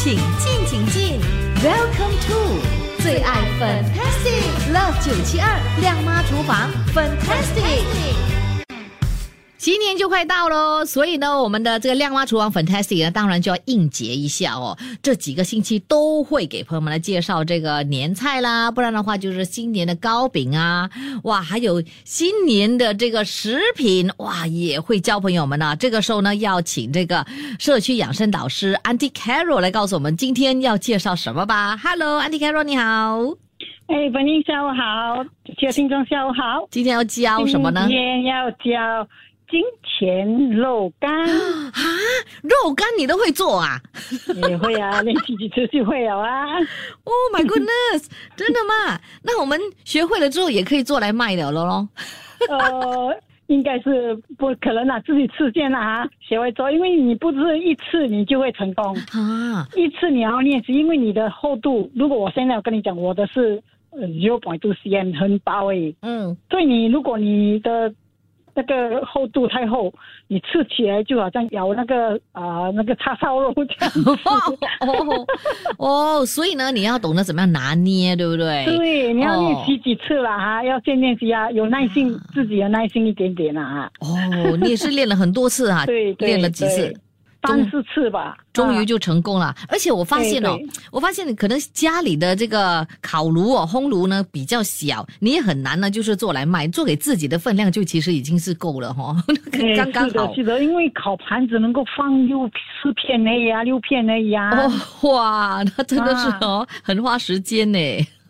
请进，请进，Welcome to 最爱 Fantastic Love 九七二亮妈厨房 Fantastic。新年就快到喽，所以呢，我们的这个亮妈厨房 Fantastic 呢，当然就要应节一下哦。这几个星期都会给朋友们来介绍这个年菜啦，不然的话就是新年的糕饼啊，哇，还有新年的这个食品，哇，也会教朋友们呢。这个时候呢，要请这个社区养生导师 Auntie Carol 来告诉我们今天要介绍什么吧。Hello，Auntie Carol，你好。哎，本英下午好，各位听众下午好。今天要教什么呢？今天要教。金钱肉干 啊，肉干你都会做啊？也会啊，练习几次就会了啊。Oh my goodness，真的吗？那我们学会了之后也可以做来卖的了喽。呃，应该是不可能啦，自己试见啊，学会做，因为你不是一次你就会成功啊，一次你要练习，因为你的厚度，如果我现在我跟你讲，我的是呃 zero point two cm 很薄诶，嗯，所以你如果你的那个厚度太厚，你吃起来就好像咬那个啊那个叉烧肉这样。哦 哦，所以呢，你要懂得怎么样拿捏，对不对？对，你要练习几次了哈，要先练习啊，有耐心，自己有耐心一点点啊。哦，你也是练了很多次啊，对，练了几次。三四次吧，终于就成功了。而且我发现哦，我发现你可能家里的这个烤炉哦、烘炉呢比较小，你也很难呢，就是做来卖，做给自己的分量就其实已经是够了哈，刚刚好。记得，因为烤盘子能够放六四片呢呀，六片呢呀。哇，那真的是哦，很花时间呢。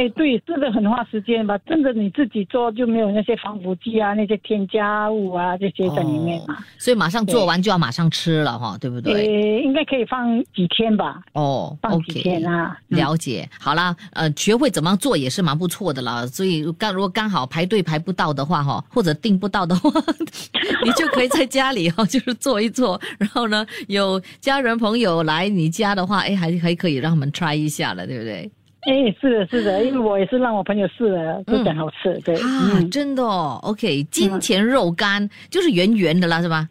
哎，对，这个很花时间吧？真的你自己做就没有那些防腐剂啊、那些添加物啊这些在里面嘛。所以马上做完就要马上吃了哈，对不对？呃，应该可以放几天吧。哦，放几天啊？了解。好啦，呃，学会怎么做也是蛮不错的了。所以刚如果刚好排队排不到的话哈，或者订不到的话，你就可以在家里哈，就是做一做。然后呢，有家人朋友来你家的话，哎，还还可以让他们 try 一下了，对不对？哎，是的，是的，因为我也是让我朋友试了，就很好吃，对啊，真的哦。OK，金钱肉干就是圆圆的啦，是吧？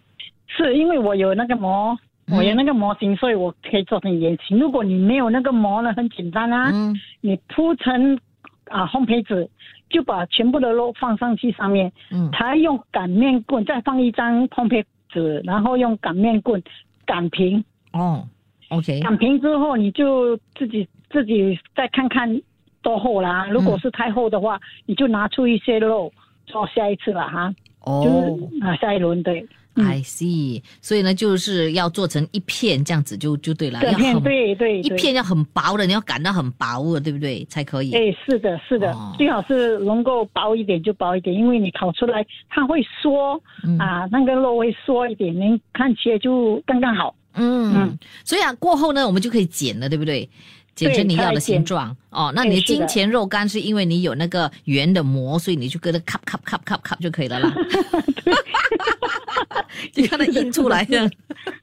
是因为我有那个模，我有那个模型，所以我可以做成圆形。如果你没有那个模呢，很简单啊，你铺成啊烘焙纸，就把全部的肉放上去上面，嗯，他用擀面棍再放一张烘焙纸，然后用擀面棍擀平。哦，OK，擀平之后你就自己。自己再看看多厚啦，如果是太厚的话，你就拿出一些肉做下一次了哈。哦，就是啊，下一轮对。I see，所以呢，就是要做成一片这样子就就对了。一片对对，一片要很薄的，你要擀到很薄的，对不对？才可以。哎，是的，是的，最好是能够薄一点就薄一点，因为你烤出来它会缩啊，那个肉会缩一点，您看起来就刚刚好。嗯嗯，所以啊，过后呢，我们就可以剪了，对不对？剪成你要的形状哦，那你的金钱肉干是因为你有那个圆的膜，所以你就搁它咔咔咔咔咔就可以了啦。就看它印出来的。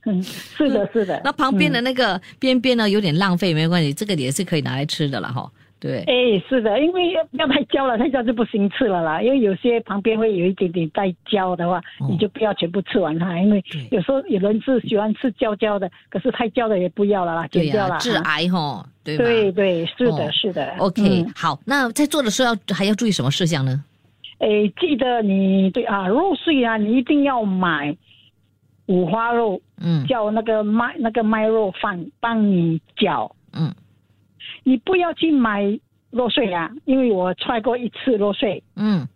嗯，是的，是的。那旁边的那个边边呢，有点浪费，没关系，这个也是可以拿来吃的了哈。对，哎，是的，因为要要太焦了，太焦就不行吃了啦。因为有些旁边会有一点点带焦的话，你就不要全部吃完它。因为有时候有人是喜欢吃焦焦的，可是太焦的也不要了啦，减掉了。致癌哈，对对对，是的，是的。OK，好，那在做的时候要还要注意什么事项呢？哎，记得你对啊，肉碎啊，你一定要买五花肉，嗯，叫那个麦那个麦肉饭帮你搅，嗯。你不要去买肉碎啊，因为我踹过一次肉碎，嗯，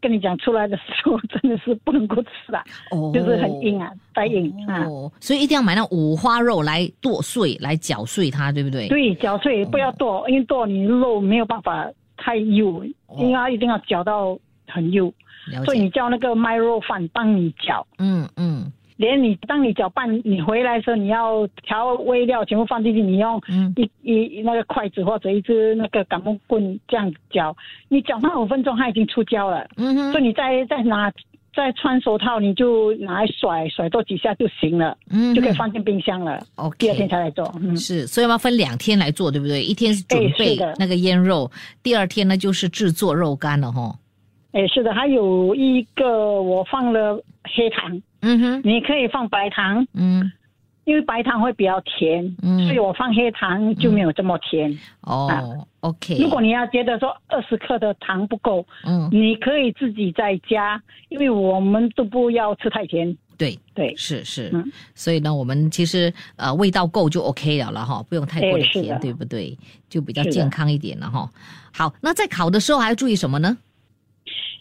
跟你讲出来的时候真的是不能够吃啊，哦，就是很硬啊，太硬啊，所以一定要买那五花肉来剁碎，来搅碎它，对不对？对，搅碎不要剁，因为剁你肉没有办法太幼，应该一定要搅到很幼，所以你叫那个卖肉贩帮你搅，嗯嗯。连你当你搅拌，你回来的时候，你要调味料全部放进去，你用一一那个筷子或者一支那个擀面棍这样搅，你搅拌五分钟，它已经出胶了。嗯哼，所以你再再拿再穿手套，你就拿来甩甩多几下就行了，嗯，就可以放进冰箱了。OK，第二天才来做。嗯，是，所以要分两天来做，对不对？一天是准备那个腌肉，第二天呢就是制作肉干了哈。哎，是的，还有一个我放了黑糖。嗯哼，你可以放白糖，嗯，因为白糖会比较甜，嗯所以我放黑糖就没有这么甜。哦，OK。如果你要觉得说二十克的糖不够，嗯，你可以自己再加，因为我们都不要吃太甜。对对，是是。嗯，所以呢，我们其实呃味道够就 OK 了了哈，不用太过的甜，对不对？就比较健康一点了哈。好，那在烤的时候还要注意什么呢？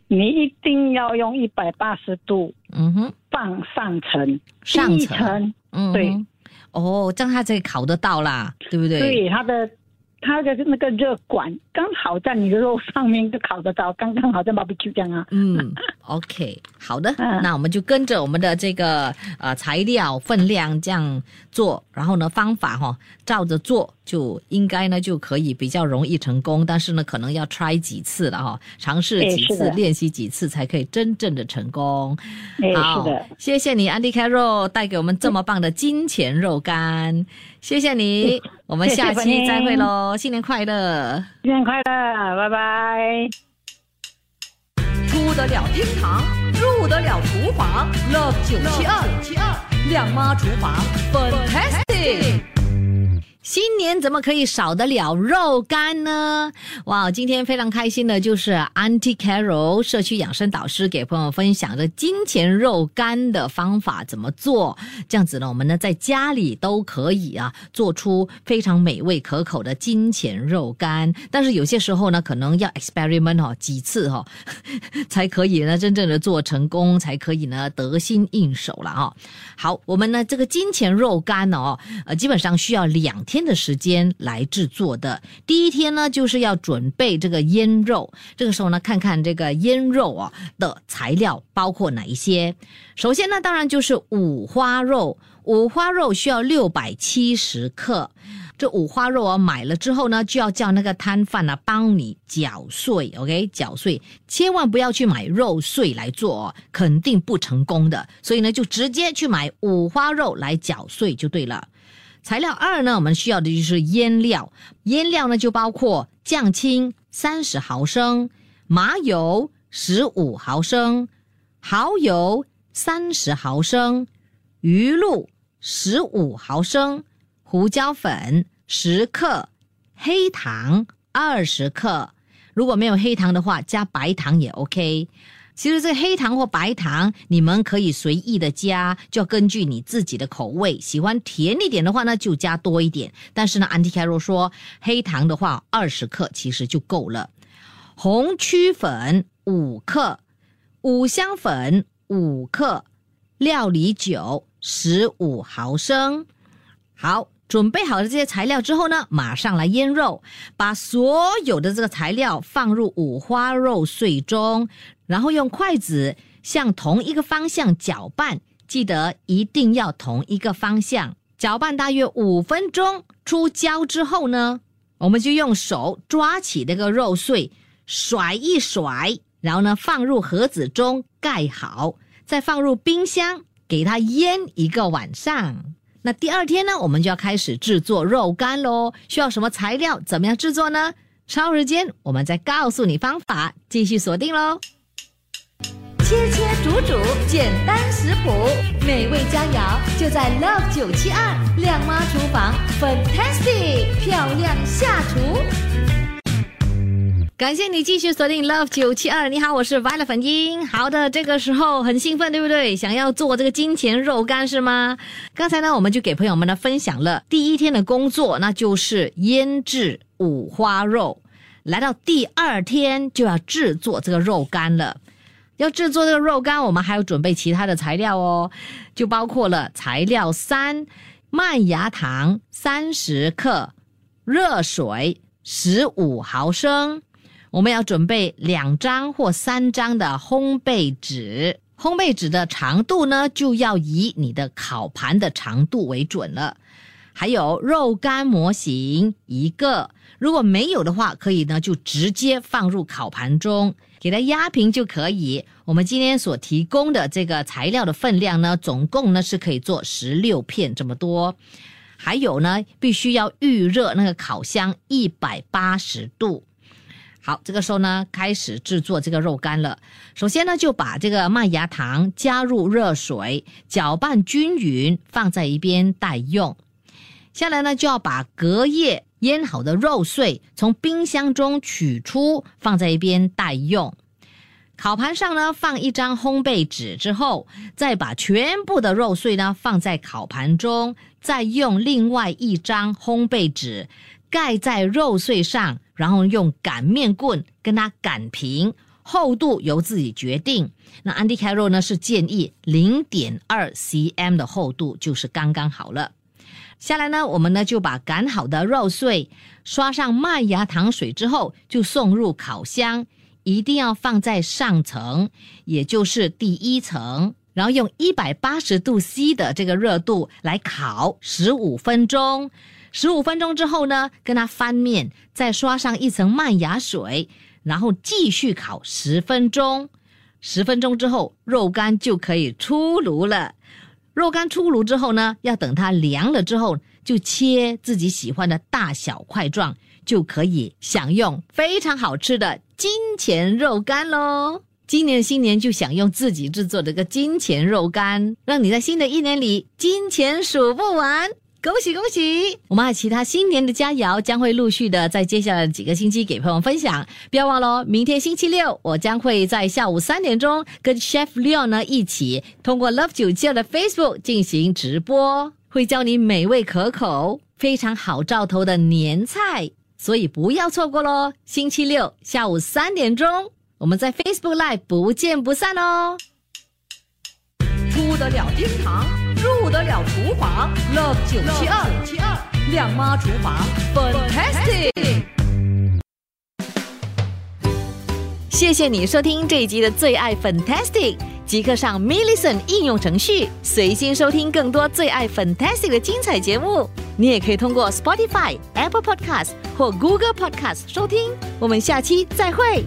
你一定要用一百八十度，嗯哼，放上层，上层，嗯，对，哦，这样它才烤得到啦，对不对？对，它的。它的那个热管刚好在你的肉上面就烤得到，刚刚好在 barbecue 这样啊。嗯，OK，好的，那我们就跟着我们的这个呃材料分量这样做，然后呢方法哈照着做，就应该呢就可以比较容易成功。但是呢可能要 try 几次了哈，尝试几次，练习几次才可以真正的成功。好，谢谢你，Andy Carroll 带给我们这么棒的金钱肉干。谢谢你，我们下期再会喽！新年快乐，新年快乐，拜拜。出得了厅堂，入得了厨房，Love 九七二，亮妈厨房，Fantastic。新年怎么可以少得了肉干呢？哇，今天非常开心的就是 Auntie Carol 社区养生导师给朋友分享的金钱肉干的方法怎么做？这样子呢，我们呢在家里都可以啊做出非常美味可口的金钱肉干。但是有些时候呢，可能要 experiment 哦几次哈，才可以呢真正的做成功，才可以呢得心应手了哈。好，我们呢这个金钱肉干哦，呃，基本上需要两。天的时间来制作的。第一天呢，就是要准备这个腌肉。这个时候呢，看看这个腌肉啊的材料包括哪一些。首先呢，当然就是五花肉。五花肉需要六百七十克。这五花肉啊，买了之后呢，就要叫那个摊贩啊帮你搅碎。OK，搅碎，千万不要去买肉碎来做哦，肯定不成功的。所以呢，就直接去买五花肉来搅碎就对了。材料二呢，我们需要的就是腌料。腌料呢，就包括酱青三十毫升、麻油十五毫升、蚝油三十毫升、鱼露十五毫升、胡椒粉十克、黑糖二十克。如果没有黑糖的话，加白糖也 OK。其实这黑糖或白糖，你们可以随意的加，就要根据你自己的口味。喜欢甜一点的话呢，就加多一点。但是呢，Anti Carol 说，黑糖的话二十克其实就够了。红曲粉五克，五香粉五克，料理酒十五毫升。好。准备好了这些材料之后呢，马上来腌肉。把所有的这个材料放入五花肉碎中，然后用筷子向同一个方向搅拌，记得一定要同一个方向搅拌。大约五分钟出胶之后呢，我们就用手抓起那个肉碎，甩一甩，然后呢放入盒子中盖好，再放入冰箱给它腌一个晚上。那第二天呢，我们就要开始制作肉干喽。需要什么材料？怎么样制作呢？稍时间我们再告诉你方法。继续锁定喽。切切煮煮，简单食谱，美味佳肴就在 Love 九七二靓妈厨房，Fantastic 漂亮下厨。感谢你继续锁定 Love 九七二，你好，我是 Violet 粉英。好的，这个时候很兴奋，对不对？想要做这个金钱肉干是吗？刚才呢，我们就给朋友们呢分享了第一天的工作，那就是腌制五花肉。来到第二天就要制作这个肉干了。要制作这个肉干，我们还要准备其他的材料哦，就包括了材料三：麦芽糖三十克，热水十五毫升。我们要准备两张或三张的烘焙纸，烘焙纸的长度呢，就要以你的烤盘的长度为准了。还有肉干模型一个，如果没有的话，可以呢就直接放入烤盘中，给它压平就可以。我们今天所提供的这个材料的分量呢，总共呢是可以做十六片这么多。还有呢，必须要预热那个烤箱一百八十度。好，这个时候呢，开始制作这个肉干了。首先呢，就把这个麦芽糖加入热水，搅拌均匀，放在一边待用。下来呢，就要把隔夜腌好的肉碎从冰箱中取出，放在一边待用。烤盘上呢，放一张烘焙纸之后，再把全部的肉碎呢放在烤盘中，再用另外一张烘焙纸盖在肉碎上。然后用擀面棍跟它擀平，厚度由自己决定。那安迪凯肉呢是建议零点二 cm 的厚度就是刚刚好了。下来呢，我们呢就把擀好的肉碎刷上麦芽糖水之后，就送入烤箱，一定要放在上层，也就是第一层，然后用一百八十度 C 的这个热度来烤十五分钟。十五分钟之后呢，跟它翻面，再刷上一层麦芽水，然后继续烤十分钟。十分钟之后，肉干就可以出炉了。肉干出炉之后呢，要等它凉了之后，就切自己喜欢的大小块状，就可以享用非常好吃的金钱肉干喽。今年新年就享用自己制作的个金钱肉干，让你在新的一年里金钱数不完。恭喜恭喜！我们还有其他新年的佳肴将会陆续的在接下来几个星期给朋友分享，不要忘了哦明天星期六我将会在下午三点钟跟 Chef Leon 呢一起通过 Love 九七二的 Facebook 进行直播，会教你美味可口、非常好兆头的年菜，所以不要错过喽！星期六下午三点钟，我们在 Facebook Live 不见不散哦！出得了厅堂，得了厨房，Love 九七二，亮妈厨房，Fantastic。谢谢你收听这一集的最爱 Fantastic，即刻上 m i l l i c e n t 应用程序，随心收听更多最爱 Fantastic 的精彩节目。你也可以通过 Spotify、Apple Podcast 或 Google Podcast 收听。我们下期再会。